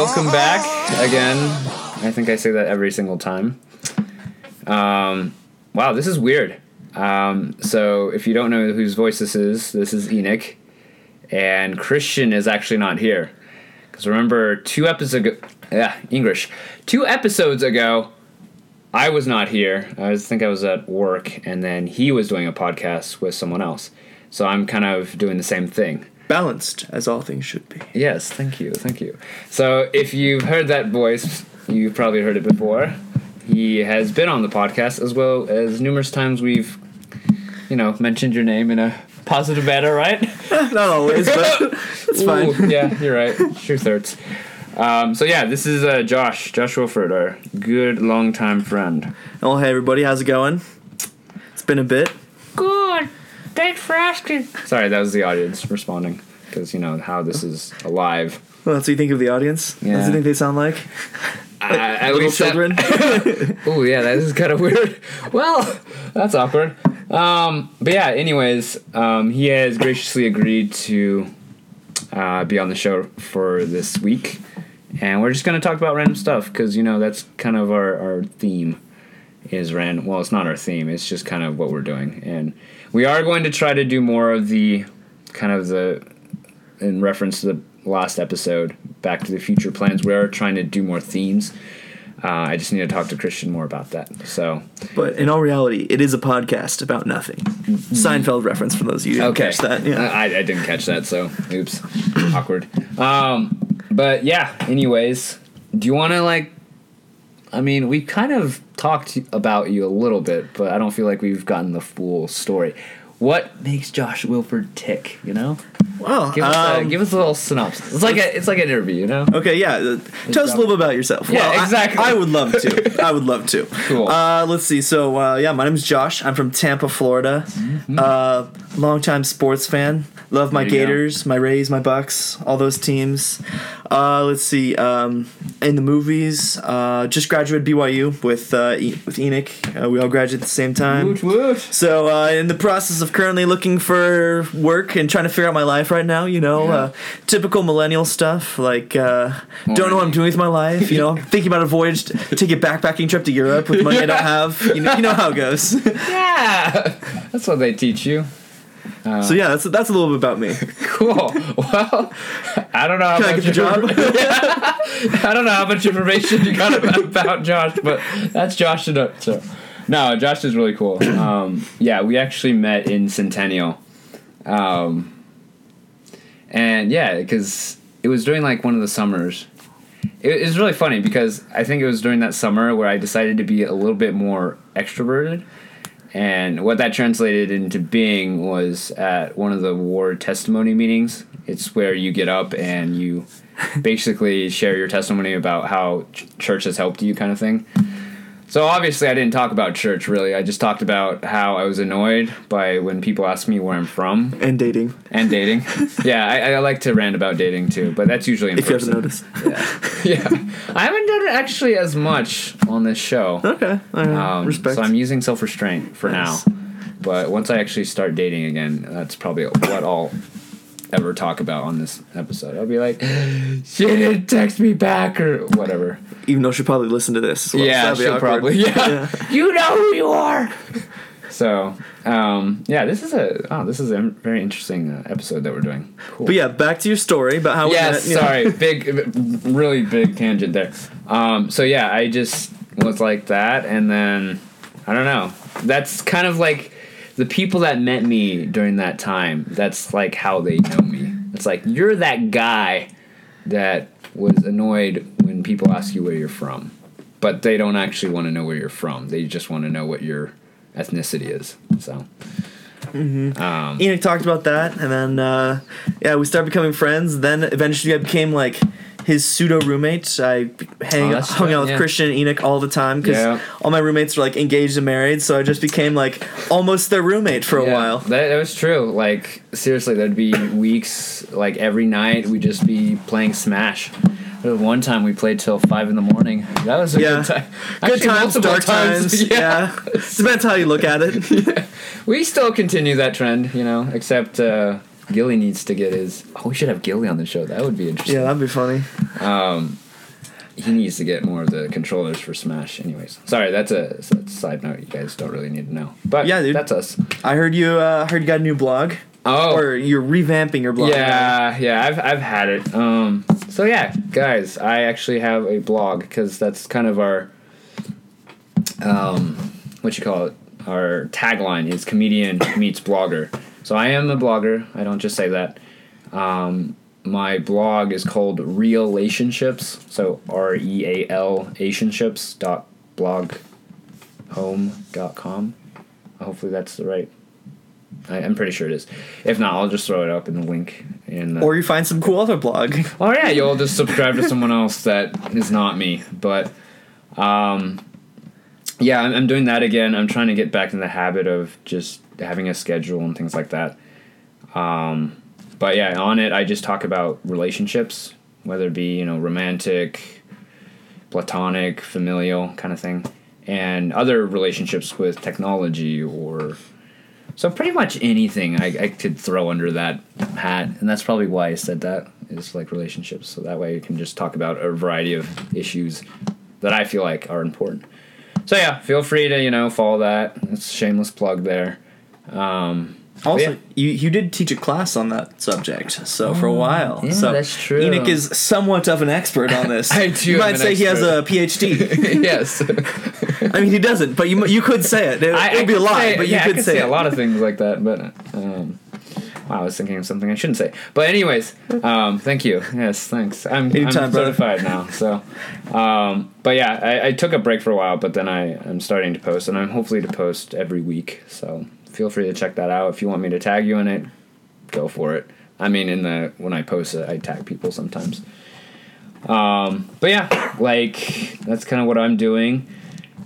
welcome back again. I think I say that every single time. Um, wow, this is weird. Um, so, if you don't know whose voice this is, this is Enoch, and Christian is actually not here. Because remember, two episodes ago, yeah, English, two episodes ago, I was not here. I was, think I was at work, and then he was doing a podcast with someone else. So I'm kind of doing the same thing. Balanced, as all things should be. Yes, thank you, thank you. So if you've heard that voice, you've probably heard it before. He has been on the podcast as well as numerous times we've, you know, mentioned your name in a positive manner, right? Not always, but it's fine. Ooh, yeah, you're right. Truth hurts. Um, so yeah, this is uh, Josh, Josh Wilford, our good longtime friend. Oh, hey everybody, how's it going? It's been a bit. Good. Thanks for asking. Sorry, that was the audience responding because you know how this is alive. Well, that's what you think of the audience? Yeah. That's what you think they sound like? Uh, at Little least children? Oh yeah, that is kind of weird. Well, that's awkward. Um, but yeah, anyways, um, he has graciously agreed to uh, be on the show for this week, and we're just gonna talk about random stuff because you know that's kind of our our theme is random. Well, it's not our theme; it's just kind of what we're doing, and we are going to try to do more of the kind of the in reference to the last episode, Back to the Future plans. We are trying to do more themes. Uh, I just need to talk to Christian more about that. So, but in all reality, it is a podcast about nothing. Seinfeld reference for those of you who didn't okay, catch that. Yeah. I, I didn't catch that. So, oops, awkward. Um, but yeah. Anyways, do you want to like? I mean, we kind of talked about you a little bit, but I don't feel like we've gotten the full story. What makes Josh Wilford tick? You know, Well, give us, a, um, give us a little synopsis. It's like a, it's like an interview. You know. Okay, yeah. uh, Tell us a little bit about yourself. Yeah, well, exactly. I, would love to. I would love to. Cool. Uh, let's see. So, uh, yeah, my name is Josh. I'm from Tampa, Florida. Uh, longtime sports fan. Love my you go. Gators, my Rays, my Bucs, all those teams. Uh, let's see. Um, in the movies, uh, just graduated BYU with uh, e- with Enoch. Uh, we all graduated at the same time. Woot woot. So, uh, in the process of currently looking for work and trying to figure out my life right now, you know, Yeah. uh, typical millennial stuff like uh, don't know what I'm doing with my life. You know, thinking about a voyage to take a backpacking trip to Europe with money I don't have. You know, you know how it goes. Yeah, that's what they teach you. So yeah, that's that's a little bit about me. Cool. Well, I don't know how Can I much the job? I don't know how much information you got about, about Josh, but that's Josh to know. So, no, Josh is really cool. Um, yeah, we actually met in Centennial, um, and yeah, because it was during like one of the summers. It, it was really funny because I think it was during that summer where I decided to be a little bit more extroverted. And what that translated into being was at one of the ward testimony meetings. It's where you get up and you basically share your testimony about how ch- church has helped you, kind of thing. So obviously, I didn't talk about church really. I just talked about how I was annoyed by when people ask me where I'm from and dating, and dating. yeah, I, I like to rant about dating too, but that's usually in if you haven't person. noticed. yeah, I haven't done it actually as much on this show. Okay, right. Um, respect. So I'm using self restraint for Nice. now. But once I actually start dating again, that's probably what I'll ever talk about on this episode. I'll be like, she didn't text me back or whatever. Even though she'll probably listened to this. so yeah, she'll awkward. probably. Yeah. you know who you are. So, um, yeah, this is a oh, this is a very interesting uh, episode that we're doing. Cool. But yeah, back to your story about how we Yes, met. know. sorry, big, really big tangent there. Um, so yeah, I just was like that, and then I don't know. That's kind of like the people that met me during that time. That's like how they know me. It's like you're that guy that was annoyed when people ask you where you're from, but they don't actually want to know where you're from. They just want to know what your ethnicity is. So. Um, Enoch talked about that, and then uh, yeah, we started becoming friends. Then eventually, I became like his pseudo roommates. I hang, Oh, hung right, out with yeah. Christian and Enoch all the time because Yeah. all my roommates were like engaged and married. So I just became like almost their roommate for a Yeah, while. That, that was true. Like seriously, there'd be weeks like every night we'd just be playing Smash. There one time we played till five in the morning. That was a Yeah. good time. Good Actually, times, multiple dark times. Yeah, depends how you look at it. We still continue that trend, you know. Except uh, Gilly needs to get his. Oh, we should have Gilly on the show. That would be interesting. yeah, that'd be funny. Um, he needs to get more of the controllers for Smash. Anyways, sorry, that's a, that's a side note. You guys don't really need to know, but Yeah, dude. that's us. I heard you. Uh, heard you got a new blog. Oh, Or you're revamping your blog. yeah, yeah, I've I've had it. Um, so yeah, guys, I actually have a blog because that's kind of our um, what you call it. Our tagline is comedian meets blogger. So I am a blogger. I don't just say that. Um, my blog is called Relationships. So R E A L Relationships dot blog home dot com. Hopefully that's the right. I, I'm pretty sure it is. If not, I'll just throw it up in the link. In the, Or you find some cool other blog. Oh yeah, you'll just subscribe to someone else that is not me. But um, yeah, I'm, I'm doing that again. I'm trying to get back in the habit of just having a schedule and things like that. Um, but yeah, on it, I just talk about relationships, whether it be you know romantic, platonic, familial kind of thing, and other relationships with technology or so pretty much anything I, I could throw under that hat, and that's probably why I said that is like relationships. So that way you can just talk about a variety of issues that I feel like are important. So yeah, feel free to you know follow that. It's shameless plug there. Um, Also, yeah. you you did teach a class on that subject, so for a while. Oh, yeah, so that's true. Enoch is somewhat of an expert on this. I do You might an say he has a PhD. yes, I mean, he doesn't, but you you could say it. It would be a lie, say- but you yeah, I could, could say, say it. a lot of things like that. But um, wow, I was thinking of something I shouldn't say. But anyways, um, thank you. Yes, thanks. I'm, Anytime, I'm certified now. So, um, but yeah, I, I took a break for a while, but then I am starting to post, and I'm hopefully to post every week. So feel free to check that out. If you want me to tag you in it, go for it. I mean, in the when I post it, I tag people sometimes. Um, but yeah, like that's kind of what I'm doing.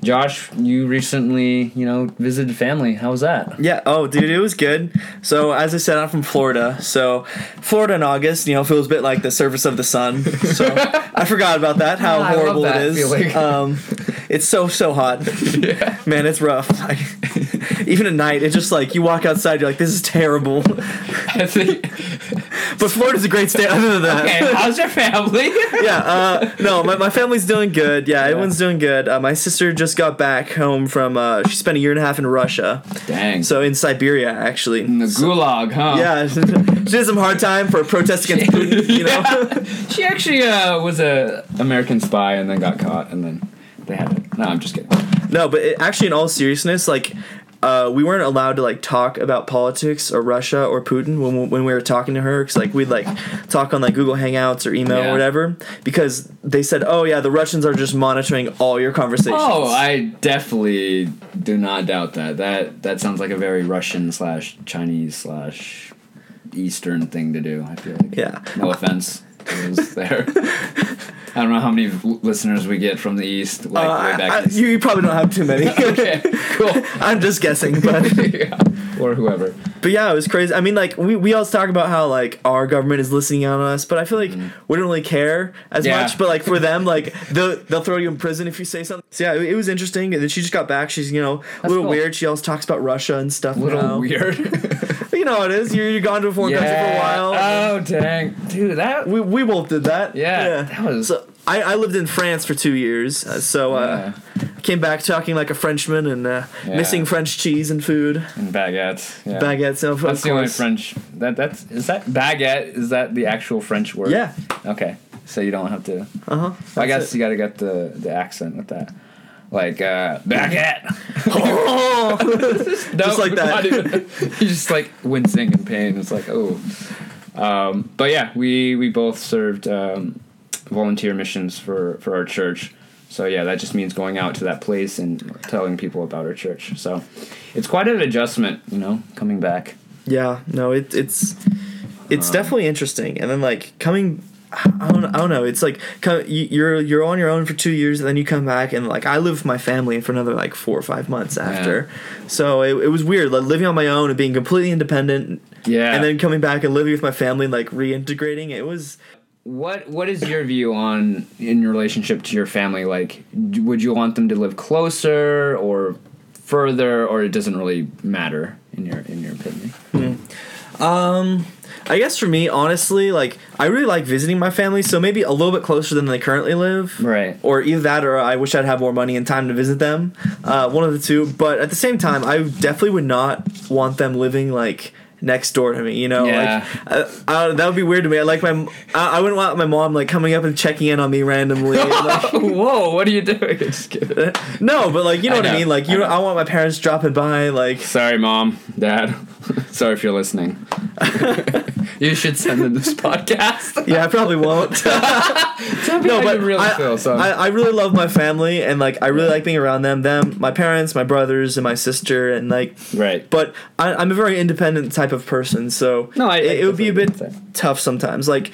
Josh, you recently, you know, visited family. How was that? Yeah. Oh, dude, it was good. So, as I said, I'm from Florida. So, Florida in August, you know, feels a bit like the surface of the sun. So, I forgot about that. How horrible it that is. feeling. Um, it's so so hot. Man, it's rough. Like, even at night, it's just like you walk outside, you're like, this is terrible. I think. But Florida's a great state. Other than that, Okay, how's your family? yeah. Uh, no, my, my family's doing good. Yeah, everyone's doing good. Uh, my sister just got back home from. Uh, she spent a year and a half in Russia. Dang. So in Siberia, actually. in the gulag, huh? Yeah, she had some hard time for a protest against Putin. You know. Yeah. she actually uh, was a American spy and then got caught and then they had it. No, I'm just kidding. No, but it, actually, in all seriousness, like. Uh, we weren't allowed to like talk about politics or Russia or Putin when, we- when we were talking to her because like we'd like talk on like Google Hangouts or email Yeah. or whatever because they said oh yeah the Russians are just monitoring all your conversations. Oh, I definitely do not doubt that. That that sounds like a very Russian slash Chinese slash Eastern thing to do. I feel like. yeah. No offense there. I don't know how many listeners we get from the East, like Uh, way back. I- east. you, probably don't have too many. okay, cool. I'm just guessing, but yeah. Or whoever. but yeah, it was crazy. I mean, like we, we always talk about how like our government is listening on us, but I feel like we don't really care as. Yeah. much. But like for them, like they'll they'll throw you in prison if you say something. So yeah, it, it was interesting. And then she just got back. She's you know a little cool. weird. She always talks about Russia and stuff. A little now. weird. You know how it is. You're, you're gone to a foreign country for a while. Oh dang, dude, that. we, we both did that. Yeah, that was. So I, I lived in France for two years, uh, so uh, came back talking like a Frenchman and uh, Yeah. missing French cheese and food, and baguettes. Yeah. baguettes. Of That's the only. French. That that's is that baguette? Is that the actual French word? Yeah. Okay, so you don't have to. Uh huh. I guess you got to get the the accent with that. Like uh, baguette. Just like that. not He's just like wincing in pain. It's like oh. Um, but yeah, we we both served um, volunteer missions for for our church. So yeah, that just means going out to that place and telling people about our church. So it's quite an adjustment, you know, coming back. Yeah, no, it, it's it's Um, definitely interesting. And then like coming, I don't, I don't know. It's like you- you're you're on your own for two years, and then you come back, and like I live with my family for another like four or five months after. Yeah. So it, it was weird, like living on my own and being completely independent, Yeah. and then coming back and living with my family, and like reintegrating. It was What What is your view on in your relationship to your family? Like, would you want them to live closer or further, or it doesn't really matter in your in your opinion? Um, I guess for me, honestly, like I really like visiting my family, so maybe a little bit closer than they currently live. Right. Or either that, or I wish I'd have more money and time to visit them. Uh, one of the two. But at the same time, I definitely would not want them living like next door to me. You know, Yeah. like uh, uh, that would be weird to me. I like my, I, I wouldn't want my mom like coming up and checking in on me randomly. like, Whoa! What are you doing? No, but like you know I what I mean. Like you I know, know. I want my parents dropping by. Like Sorry, mom, dad. Sorry if you're listening. you should send them this podcast. yeah, I probably won't. No, but really I, feel. So I, I really love my family and like I really like being around them. Them, my parents, my brothers, and my sister, and like. right. But I, I'm a very independent type of person, so No, I- it, it would be a bit tough sometimes. Like,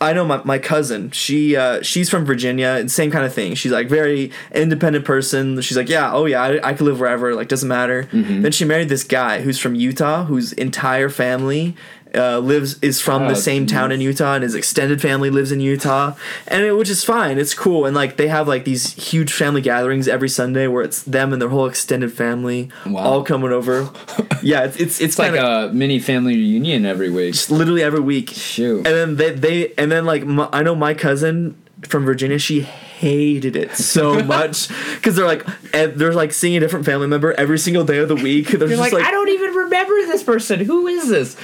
I know my, my cousin, she uh, she's from Virginia, and same kind of thing. She's like very independent person. She's like, yeah, oh yeah, I, I could live wherever, like doesn't matter. Mm-hmm. Then she married this guy who's from Utah, whose entire family uh, lives is from Oh, the same town in Utah, and his extended family lives in Utah, and it, which is fine. It's cool, and like they have like these huge family gatherings every Sunday where it's them and their whole extended family Wow. all coming over. yeah, it's it's, it's It's like kind of a mini family reunion every week. just literally every week. Shoot. And then they they and then like my, I know my cousin from Virginia, she hated it so much because they're like they're like seeing a different family member every single day of the week. They're You're just like, like, I don't even remember this person. Who is this?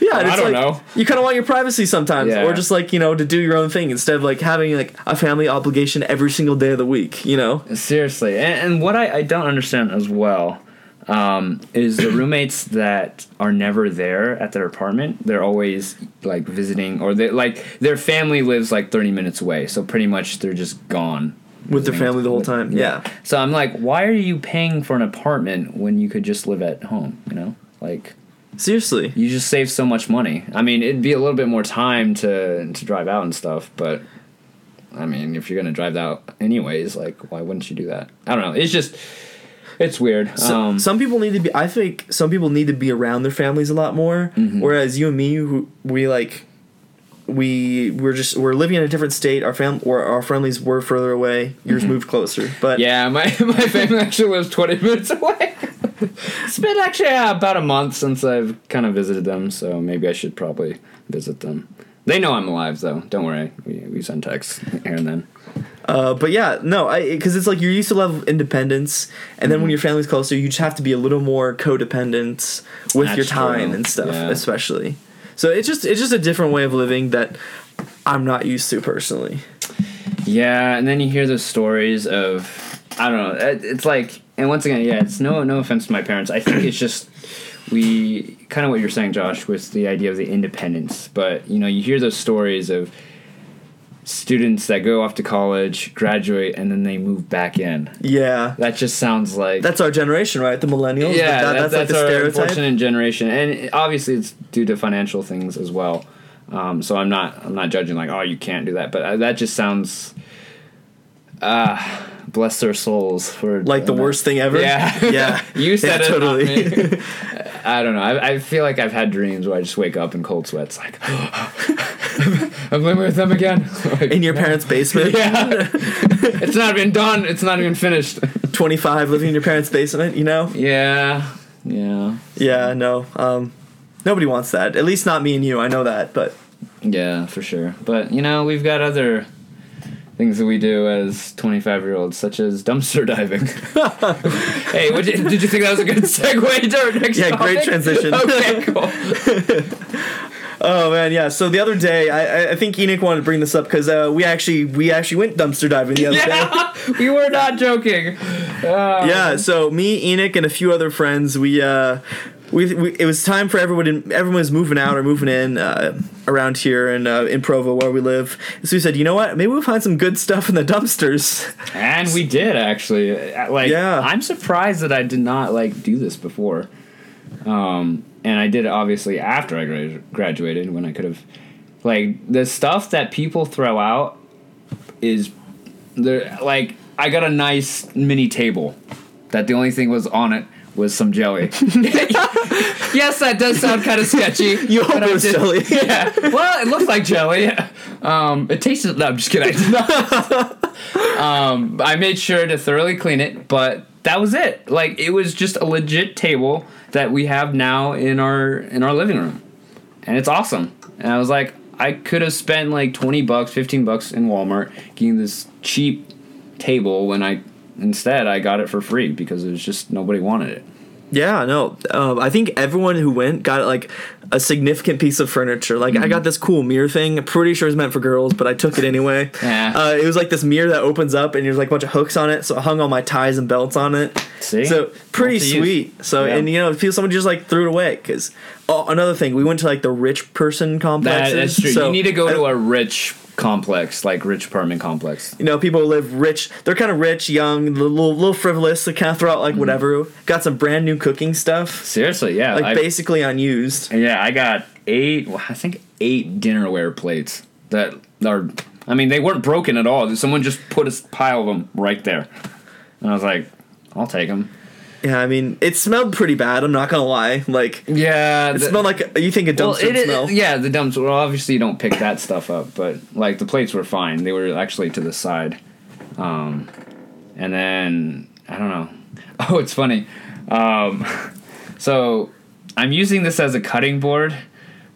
yeah, oh, and I don't like, know. You kind of want your privacy sometimes, Yeah. or just like you know to do your own thing instead of like having like a family obligation every single day of the week. You know. Seriously, and, and what I, I don't understand as well um, is the roommates that are never there at their apartment. They're always like visiting, or they like their family lives like thirty minutes away, so pretty much they're just gone With their family the whole time, yeah. So I'm like, why are you paying for an apartment when you could just live at home? You know, like Seriously. you just save so much money. I mean, it'd be a little bit more time to to drive out and stuff, but I mean, if you're gonna drive out anyways, like why wouldn't you do that? I don't know. It's just it's weird. So, um, some people need to be. I think some people need to be around their families a lot more. Mm-hmm. Whereas you and me, who we like, we we're just we're living in a different state. Our fam or our families were further away. Yours moved closer, but Mm-hmm. yeah, my my family actually lives 20 minutes away. it's been actually uh, about a month since I've kind of visited them, so maybe I should probably visit them. They know I'm alive, though. Don't worry. We, we send texts here and then. Uh, but yeah, no, I because it's like you're used to level of independence, and then when Mm-hmm. your family's closer, you just have to be a little more codependent with your time true. and stuff, Yeah. especially. So it's just it's just a different way of living that I'm not used to personally. Yeah, and then you hear those stories of I don't know. it- It's like, and once again, yeah, it's no no offense to my parents. I think it's just we kind of what you're saying, Josh, with the idea of the independence. But you know, you hear those stories of students that go off to college, graduate, and then they move back in. Yeah, That just sounds like that's our generation, right? The millennials. yeah, That- that- that's, like the our stereotype. unfortunate generation, and obviously it's due to financial things as well. Um, so I'm not I'm not judging like oh you can't do that, but uh, that just sounds ah bless their souls for like the worst thing ever. Yeah. yeah. You said yeah, it, totally. I don't know. I, I feel like I've had dreams where I just wake up in cold sweats, like I'm living with them again. Like, In your parents' basement. yeah, it's not even done. It's not even finished. 25 living in your parents' basement, you know? yeah, yeah, Yeah, no. Um, nobody wants that. At least not me and you. I know that, but yeah, for sure. But you know, we've got other things that we do as 25 year olds, such as dumpster diving. hey, you, did you think that was a good segue to our next Yeah, great transition. Okay, cool. Oh man, yeah. So the other day, I I- I think Enoch wanted to bring this up because uh, we actually we actually went dumpster diving the other day. Yeah, we were not joking. Uh, Yeah, so me, Enoch, and a few other friends, we uh, we, we it was time for everyone. In, everyone was moving out or moving in uh, around here in uh, in Provo where we live. So we said, you know what? Maybe we'll find some good stuff in the dumpsters. And we did actually. Uh, Like, Yeah. I'm surprised that I did not like do this before. Um, and I did it obviously after I gra- graduated when I could have. Like the stuff that people throw out is, there. Like I got a nice mini table, that the only thing was on it was some jelly. yes, that does sound kind of sketchy. You hope it was did- jelly. yeah. Well, it looked like jelly. Um, it tasted. No, I'm just kidding. I did not. um, I made sure to thoroughly clean it, but that was it. Like it was just a legit table that we have now in our in our living room, and it's awesome. And I was like, I could have spent like twenty bucks, fifteen bucks in Walmart getting this cheap table when I instead I got it for free because it was just nobody wanted it. Yeah, no. Um, I think everyone who went got like a significant piece of furniture. Like I got this cool mirror thing. Pretty sure it's meant for girls, but I took it anyway. Yeah. Uh, it was like this mirror that opens up, and there's like a bunch of hooks on it. So I hung all my ties and belts on it. See? So pretty sweet. So Yeah. and you know, feel someone just like threw it away because. Oh, another thing, we went to like the rich person That, complexes. that's true. So you need to go I- to a rich complex, like rich apartment complex. you know, people live rich. They're kind of rich, young, a little, little frivolous. They kind of throw out Mm-hmm. like whatever. Got some brand new cooking stuff, Seriously, yeah. like I- basically unused. Yeah, I got eight. well, I think eight dinnerware plates that are. I mean, they weren't broken at all. Someone just put a pile of them right there, and I was like, "I'll take them." Yeah, I mean, it smelled pretty bad. I'm not gonna lie. Like, Yeah, it smelled like you think a well, dumpster it is- smell. yeah, the dumps. Well, obviously you don't pick that stuff up, but like the plates were fine. They were actually to the side, um, and then I don't know. Oh, it's funny. Um, so I'm using this as a cutting board,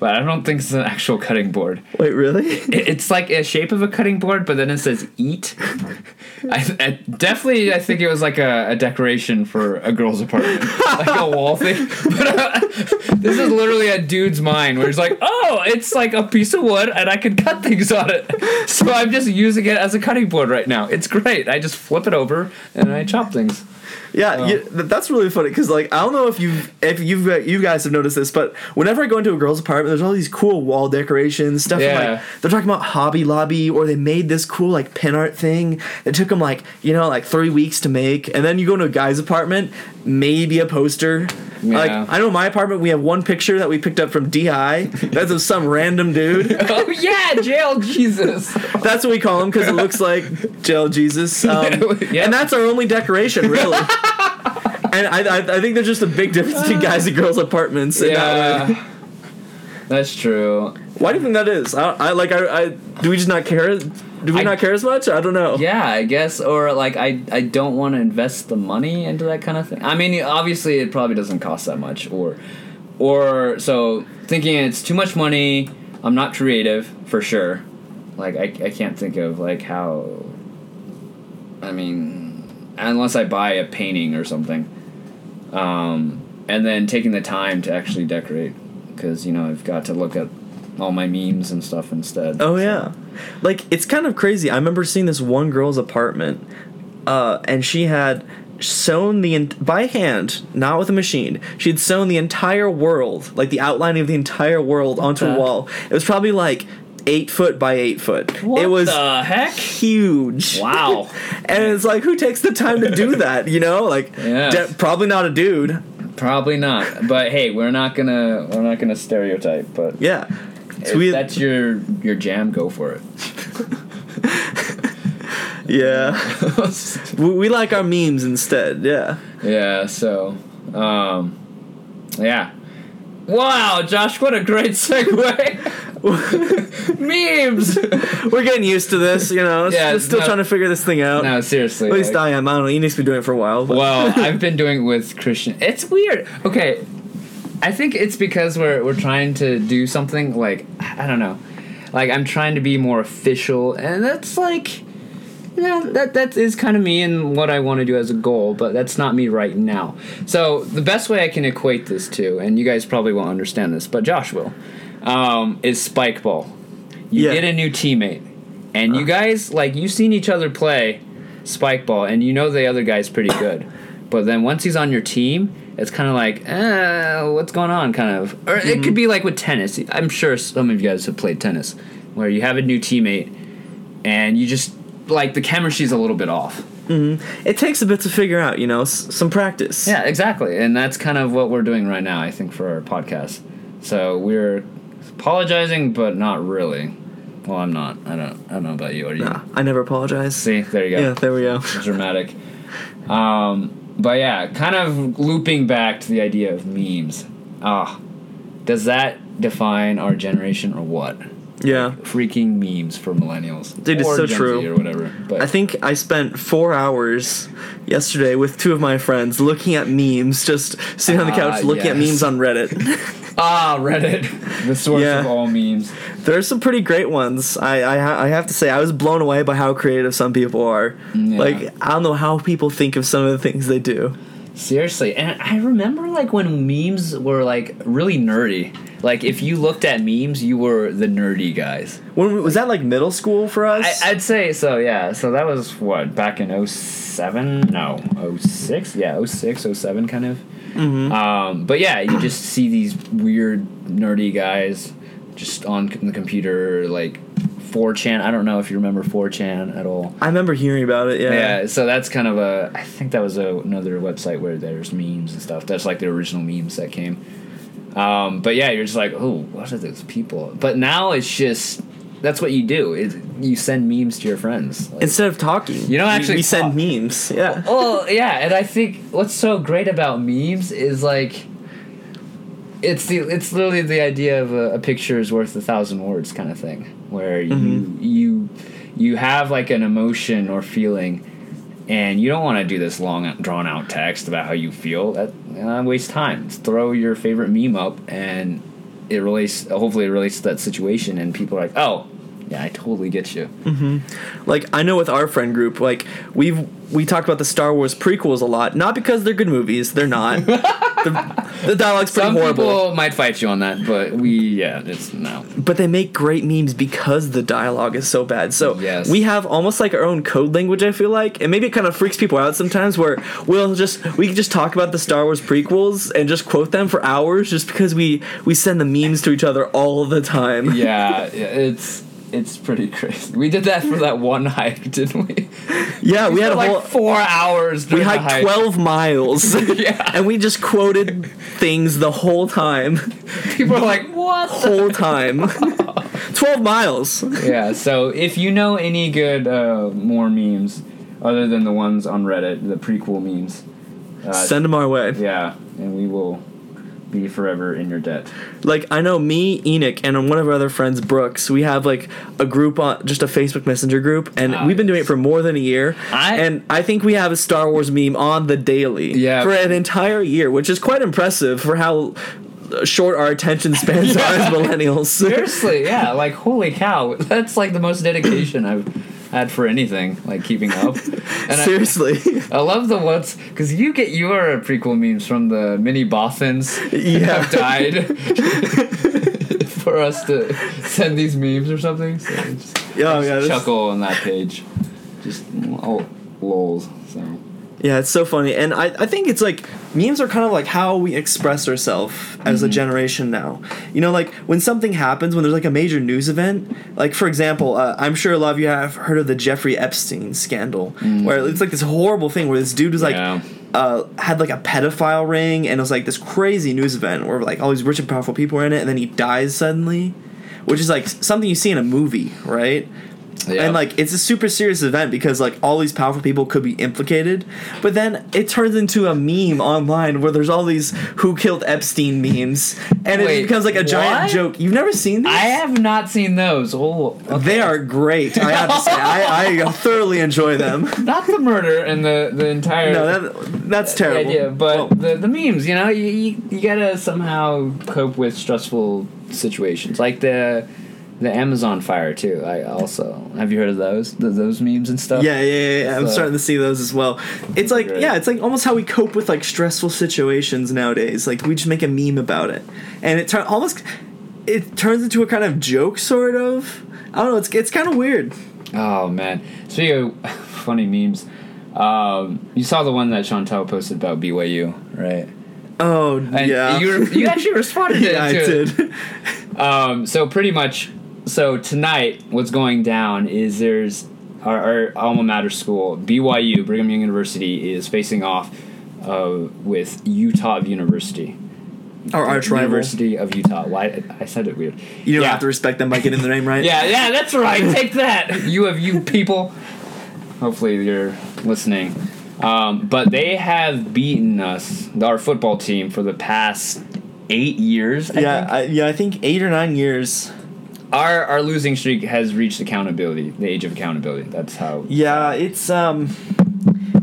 but I don't think it's an actual cutting board. Wait, really? It- It's like a shape of a cutting board, but then it says "eat." I, I definitely, I think it was like a, a decoration for a girl's apartment, like a wall thing. But uh, this is literally a dude's mind where he's like, "Oh, it's like a piece of wood, and I can cut things on it." So I'm just using it as a cutting board right now. It's great. I just flip it over and I chop things. Yeah, Oh. you, th- that's really funny because like I don't know if you if you've uh, you guys have noticed this, but whenever I go into a girl's apartment, there's all these cool wall decorations stuff. from, Yeah. Like, they're talking about Hobby Lobby, or they made this cool like pin art thing. It took them like you know like three weeks to make, and then you go into a guy's apartment, maybe a poster. Like I know in my apartment we have one picture that we picked up from Di. That's of some random dude. Oh yeah, jail Jesus. That's what we call him because it looks like jail Jesus. Um, Yep. And that's our only decoration, really. and I, I, I think there's just a big difference between guys and girls' apartments. Yeah, that's true. Why do you think that is? I, I like. I, I do we just not care? Do we I- not care as much? I don't know. Yeah, I guess, or like I, I don't want to invest the money into that kind of thing. I mean, obviously, it probably doesn't cost that much, or, or so thinking it's too much money. I'm not creative for sure. Like I, I can't think of like how. I mean, unless I buy a painting or something, um, and then taking the time to actually decorate, because you know I've got to look at all my memes and stuff instead. Oh yeah, like it's kind of crazy. I remember seeing this one girl's apartment, uh, and she had sewn the en- by hand, not with a machine. She had sewn the entire world, like the outlining of the entire world, onto a wall. It was probably like eight foot by eight foot. What it was the heck? huge. Wow. And it's like, who takes the time to do that? You know, like Yeah. de- probably not a dude. Probably not. But hey, we're not gonna we're not gonna stereotype. But Yeah. If that's your your jam, go for it. yeah. we, we like our memes instead. Yeah. yeah. So, um, yeah. Wow, Josh, what a great segue. Memes. We're getting used to this, you know. Yeah, still no- trying to figure this thing out. no, seriously. At least like- I am. I don't know. You need to be doing it for a while. But well, I've been doing it with Christian. It's weird. Okay, I think it's because we're we're trying to do something like I don't know, like I'm trying to be more official, and that's like, yeah, that that is kind of me and what I want to do as a goal, but that's not me right now. So the best way I can equate this to, and you guys probably won't understand this, but Josh will, um, is spike ball. You Yeah. get a new teammate, and you guys like you've seen each other play spike ball, and you know the other guy's pretty good. But then once he's on your team, it's kind of like, uh, what's going on? Kind of, or it could be like with tennis. I'm sure some of you guys have played tennis, where you have a new teammate, and you just like the chemistry's a little bit off. it takes a bit to figure out, you know, s- some practice. Yeah, exactly, and that's kind of what we're doing right now. I think for our podcast. So we're apologizing, but not really. Well, I'm not. I don't. I don't know about you. Are you? Nah, I never apologize. See, there you go. Yeah, there we go. dramatic. Um, but yeah, kind of looping back to the idea of memes. Ah, does that define our generation or what? Yeah. freaking memes for millennials. Dude, it's so Gen true. Z or whatever. But I think I spent four hours yesterday with two of my friends looking at memes, just sitting on the Ah, couch looking at memes on Reddit. ah, Reddit, the source Yeah. of all memes. There's some pretty great ones. I I, I have to say I was blown away by how creative some people are. Yeah. Like I don't know how people think of some of the things they do. Seriously, and I remember like when memes were like really nerdy. Like if you looked at memes, you were the nerdy guys. When was that like middle school for us? I, I'd say so. Yeah. So that was what back in 07? No, 06? Yeah, 06, 07 kind of. Mm-hmm. Um, but yeah, you just see these weird nerdy guys just on the computer, like 4chan. I don't know if you remember 4chan at all. I remember hearing about it. Yeah. Yeah, so that's kind of a. I think that was a, another website where there's memes and stuff. That's like the original memes that came. Um, but yeah, you're just like, oh, what are those people? But now it's just that's what you do. Is you send memes to your friends. Like, Instead of talking, You don't actually we send memes. Yeah. well, yeah, and I think what's so great about memes is like. It's the it's literally the idea of a, a picture is worth a thousand words kind of thing, where you Mm-hmm. you you have like an emotion or feeling, and you don't want to do this long drawn out text about how you feel. That uh, waste time. Just throw your favorite meme up, and it relates. Hopefully, it relates to that situation, and people are like, "Oh, yeah, I totally get you." Mm-hmm. Like I know with our friend group, like we've we talk about the Star Wars prequels a lot, not because they're good movies. They're not. the, the dialogue's pretty Some horrible. people might fight you on that, but we yeah, it's no. but they make great memes because the dialogue is so bad. So Yes. we have almost like our own code language. I feel like, and maybe it kind of freaks people out sometimes. Where we'll just we can just talk about the Star Wars prequels and just quote them for hours, just because we we send the memes to each other all the time. Yeah, yeah, it's it's pretty crazy. We did that for that one hike, didn't we? Yeah, we had a like whole. four hours. We hiked hike. twelve miles, Yeah. and we just quoted things the whole time, People are like, "What?" the-" whole time. Twelve miles. yeah. So if you know any good uh, more memes other than the ones on Reddit, the prequel memes, uh, Send them our way. yeah, and we will be forever in your debt. like I know me, Enoch, and one of our other friends, Brooks. We have like a group on just a Facebook Messenger group, and we've been doing it for more than a year. I- and I think we have a Star Wars meme on the daily Yeah. for an entire year, which is quite impressive for how short our attention spans are as millennials. Seriously, yeah. Like, holy cow, that's like the most dedication I've had for anything, like keeping up. And Seriously, I love the ones because you get your prequel memes from the mini Bothans yeah. have died for us to send these memes or something. So just Oh yeah, chuckle on that page, just oh, lols. Yeah, it's so funny. And I, I think it's like memes are kind of like how we express ourselves as a generation now. You know, like when something happens, when there's like a major news event, like for example, uh, I'm sure a lot of you have heard of the Jeffrey Epstein scandal, where it's like this horrible thing where this dude was like, Yeah. uh, had like a pedophile ring, and it was like this crazy news event where like all these rich and powerful people were in it, and then he dies suddenly, which is like something you see in a movie, right? Yeah. And like it's a super serious event because like all these powerful people could be implicated, but then it turns into a meme online where there's all these "Who killed Epstein" memes, and Wait, it becomes like a giant joke. You've never seen these? I have not seen those. Oh, okay. They are great. I have to say, I, I thoroughly enjoy them. not the murder and the the entire. No, that that's terrible. but Well, the, the memes, you know, you, you, you gotta somehow cope with stressful situations, like the the Amazon fire too. I also have you heard of those the, those memes and stuff? yeah, yeah, yeah, yeah. I'm starting to see those as well. It's like, Great. yeah, it's like almost how we cope with like stressful situations nowadays. Like we just make a meme about it, and it turn almost it turns into a kind of joke, sort of. I don't know. It's it's kind of weird. Oh man, speaking of funny memes, um, you saw the one that Chantel posted about BYU, right? Oh And yeah, you you actually responded yeah, to it. Yeah, I did. Um, so pretty much, so tonight, what's going down is there's our, our alma mater school, BYU, Brigham Young University, is facing off uh, with Utah University. Our arch rival. University of Utah. Why I said it weird. You don't yeah. have to respect them by getting the name right. Yeah, yeah, that's right. Take that, you of you people. Hopefully you're listening. Um, but they have beaten us, our football team, for the past eight years. I yeah, think. I, yeah. I think eight or nine years. Our our losing streak has reached accountability, the age of accountability. That's how. Yeah, it's um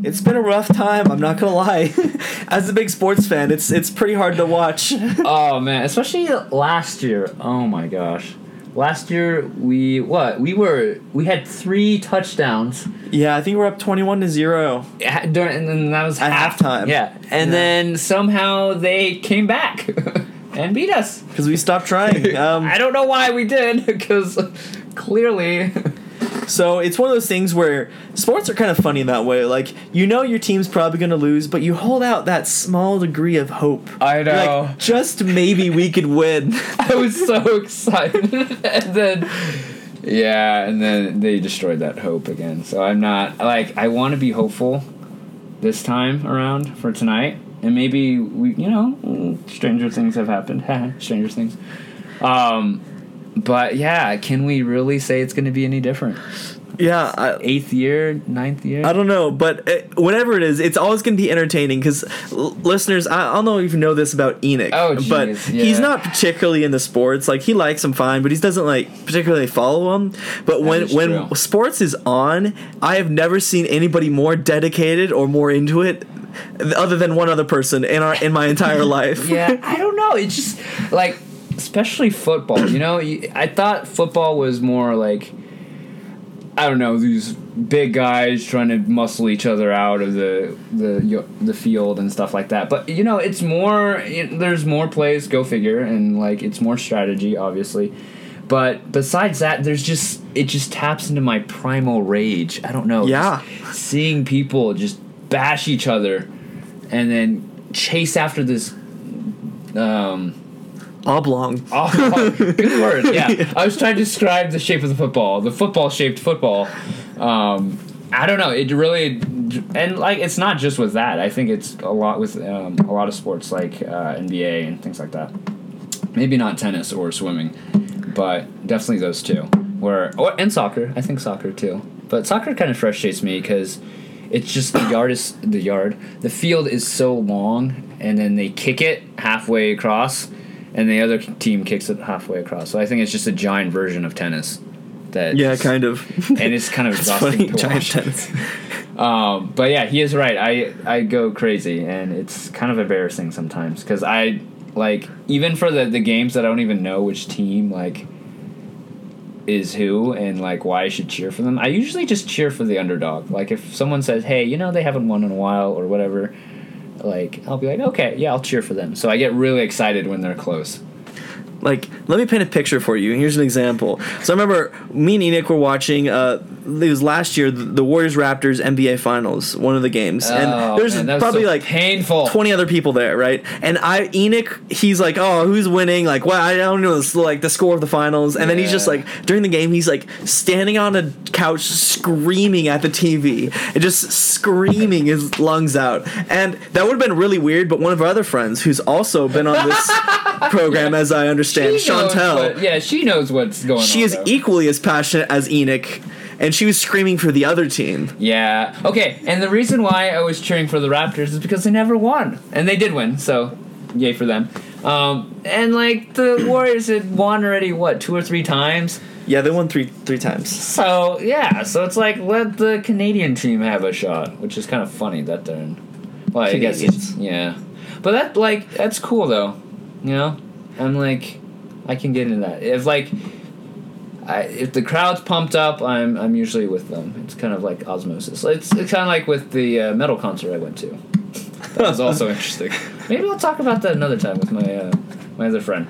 it's been a rough time, I'm not gonna lie. As a big sports fan, it's it's pretty hard to watch. Oh man, especially last year. Oh my gosh. Last year we what? We were we had three touchdowns yeah, I think we're up twenty one to zero. during and then that was At half- halftime. Yeah. And Yeah. then somehow they came back and beat us. Because we stopped trying. Um I don't know why we did because clearly So it's one of those things where sports are kind of funny in that way. Like you know your team's probably going to lose, but you hold out that small degree of hope. I know. Like just maybe we could win. I was so excited, and then yeah, and then they destroyed that hope again. So I'm not like I want to be hopeful this time around for tonight, and maybe we, you know, stranger things have happened. stranger things. Um, but yeah, can we really say it's going to be any different? Yeah, I, Eighth year, ninth year. I don't know, but uh whatever it is, it's always going to be entertaining because l- listeners, I, I don't know if you know this about Enoch, Oh, but jeez, he's not particularly into sports. Like he likes them fine, but he doesn't like particularly follow them. But when when true. sports is on, I have never seen anybody more dedicated or more into it, other than one other person in our in my entire life. yeah, I don't know. It's just like, especially football. You know, I thought football was more like, I don't know, these big guys trying to muscle each other out of the the the field and stuff like that. But you know, it's more. There's more plays. Go figure, and like it's more strategy, obviously. But besides that, there's just it just taps into my primal rage. I don't know. Yeah. seeing people just bash each other, and then chase after this. Um, Oblong. Oh, good word. Yeah. I was trying to describe the shape of the football, the football shaped football. Um, I don't know. It really, and like, it's not just with that. I think it's a lot with um, a lot of sports like uh, NBA and things like that. Maybe not tennis or swimming, but definitely those two. Where or, and soccer. I think soccer too. But soccer kind of frustrates me because it's just the yard is the yard. The field is so long, and then they kick it halfway across, and the other team kicks it halfway across. So I think it's just a giant version of tennis. That Yeah, kind of. and it's kind of exhausting funny, to watch. tennis. Um, but yeah, he is right. I I go crazy, and it's kind of embarrassing sometimes because I like even for the the games that I don't even know which team like is who and like why I should cheer for them. I usually just cheer for the underdog. Like if someone says, "Hey, you know they haven't won in a while" or whatever, like I'll be like, "Okay, yeah, I'll cheer for them." So I get really excited when they're close. like let me paint a picture for you here's an example so i remember me and enoch were watching uh it was last year the, warriors raptors nba finals one of the games Oh, and there's man, probably so like painful. 20 other people there right and i enoch he's like oh who's winning like well i don't know the- like the score of the finals and then he's just like during the game he's like standing on a couch screaming at the tv and just screaming his lungs out and that would have been really weird but one of our other friends who's also been on this program as i understand She chantel what- yeah, she knows what's going on. she is though. equally as passionate as enoch and she was screaming for the other team Yeah. Okay, and the reason why I was cheering for the Raptors is because they never won, and they did win. So, yay for them. Um, and like the Warriors had won already, what two or three times. yeah they won three three times So yeah, so it's like let the Canadian team have a shot, which is kind of funny that they're in. Well, I guess it's, yeah, but that like that's cool though. You know, I'm like, I can get into that if like. I, if the crowd's pumped up, I'm I'm usually with them. It's kind of like osmosis. It's, it's kind of like with the uh, metal concert I went to. That was also interesting. Maybe we'll talk about that another time with my uh, my other friend.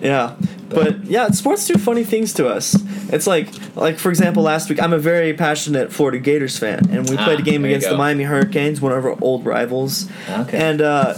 Yeah, but yeah, sports do funny things to us. It's like, like for example, last week I'm a very passionate Florida Gators fan, and we Ah, played a game against the. Miami Hurricanes, one of our old rivals. Okay. And uh,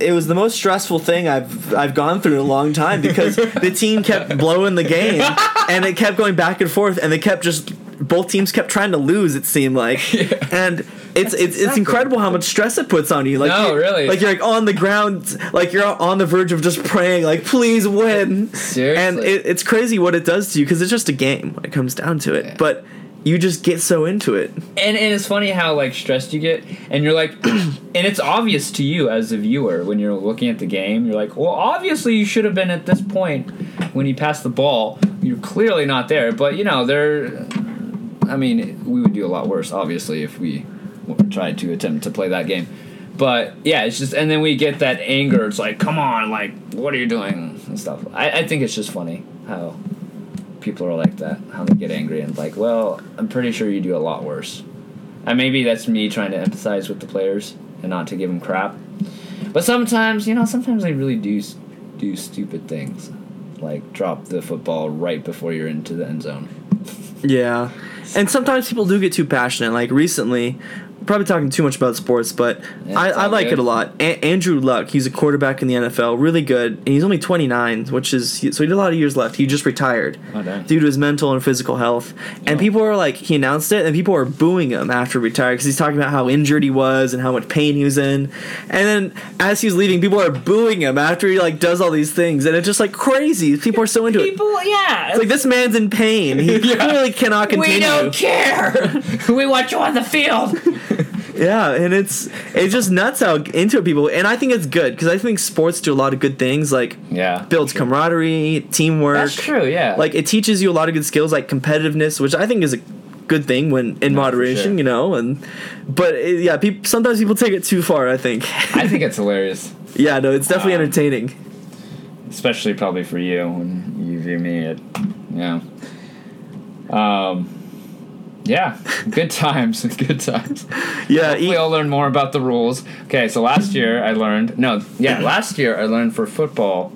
it was the most stressful thing I've I've gone through in a long time because the team kept blowing the game, and it kept going back and forth, and they kept just both teams kept trying to lose. It seemed like, and it's it's, it's exactly- incredible how much stress it puts on you. Like No, you- really. like you're like on the ground, like you're on the verge of just praying, like please win. Seriously. And it, it's crazy what it does to you because it's just a game when it comes down to it. Yeah. But you just get so into it. And, and it's funny how like stressed you get, and you're like, and it's obvious to you as a viewer when you're looking at the game. You're like, well, obviously you should have been at this point when you passed the ball. you're clearly not there. But you know, they're. I mean, we would do a lot worse, obviously, if we tried to attempt to play that game. But yeah, it's just, and then we get that anger. It's like, come on, like, what are you doing and stuff. I, I think it's just funny how people are like that, how they get angry and like, well, I'm pretty sure you do a lot worse. And maybe that's me trying to empathize with the players and not to give them crap. But sometimes, you know, sometimes they really do do stupid things, like drop the football right before you're into the end zone. Yeah. And sometimes people do get too passionate. Like recently, probably talking too much about sports, but Yeah, I, I like good. it a lot. A- Andrew Luck, he's a quarterback in the NFL, really good, and he's only 29, which is so he had a lot of years left. He just retired Oh, due to his mental and physical health. And Oh. people were like, he announced it, and people were booing him after he retired because he's talking about how injured he was and how much pain he was in. And then as he was leaving, people are booing him after he like does all these things, and it's just like crazy. People are so into it. People, yeah. It's like this man's in pain. He Yeah. clearly cannot continue. we don't care. we want you on the field. Yeah, and it's it's just nuts how into it people, and I think it's good because I think sports do a lot of good things, like Yeah. builds camaraderie, teamwork. That's true. Yeah. Like it teaches you a lot of good skills, like competitiveness, which I think is a good thing when in No, moderation, sure. you know. And but it, yeah, peop sometimes people take it too far. I think. I think it's hilarious, yeah, no, it's definitely Um, entertaining. especially probably for you when you view me at, yeah. Um, yeah, good times, good times. Yeah, Hopefully, e- I'll learn more about the rules. Okay, so last year I learned. No, yeah, last year I learned for football,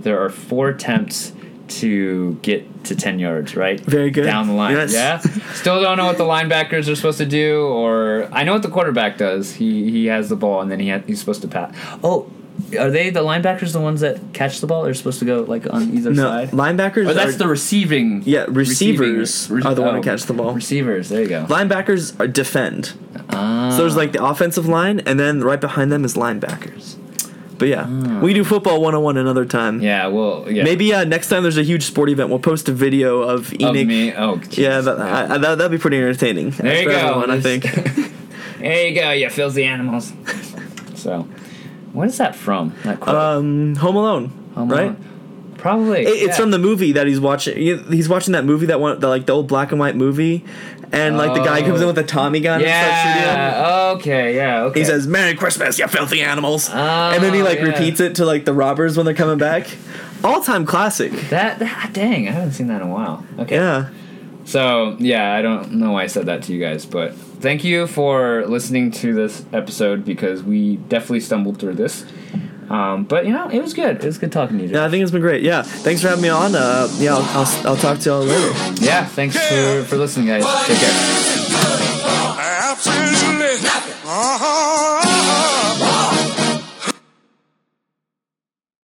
there are four attempts to get to ten yards. Right. Very good. Down the line. Yes. Yeah. Still don't know what the linebackers are supposed to do, or I know what the quarterback does. He he has the ball and then he ha- he's supposed to pass. Oh. Are they the linebackers the ones that catch the ball? They're supposed to go like on either no side. linebackers. Or that's are, the receiving. Yeah, receivers receiving- are the one oh, to catch the ball. Receivers. There you go. linebackers are defend. Ah. So there's like the offensive line, and then right behind them is linebackers. But yeah, we do football 101 another time. Ah. Yeah. Well. Yeah. Maybe uh, next time there's a huge sport event, we'll post a video of of Enoch. me. Oh. Yeah, jeez. that, I, I, that, that'd be pretty entertaining. There you go. everyone, I think. there you go. You filthy animals. so, what is that from? That quote. um, Home Alone, Home right? Alone. Probably. It, it's yeah. from the movie that he's watching. He's watching that movie that one, the, like the old black and white movie, and like the guy comes in Oh. with a Tommy gun and starts. Yeah. Okay. Yeah. Okay. He says, "Merry Christmas, you filthy animals," Oh, and then he like yeah. repeats it to like the robbers when they're coming back. All time classic. that, that. Dang, I haven't seen that in a while. Okay. Yeah. So yeah, I don't know why I said that to you guys, but thank you for listening to this episode because we definitely stumbled through this. Um, but you know, it was good. It was good talking to you. Yeah, I think it's been great. Yeah, thanks for having me on. Uh, yeah, I'll, I'll, I'll, talk to y'all later. Yeah, thanks for, for listening, guys. Take care. Absolutely. Uh-huh.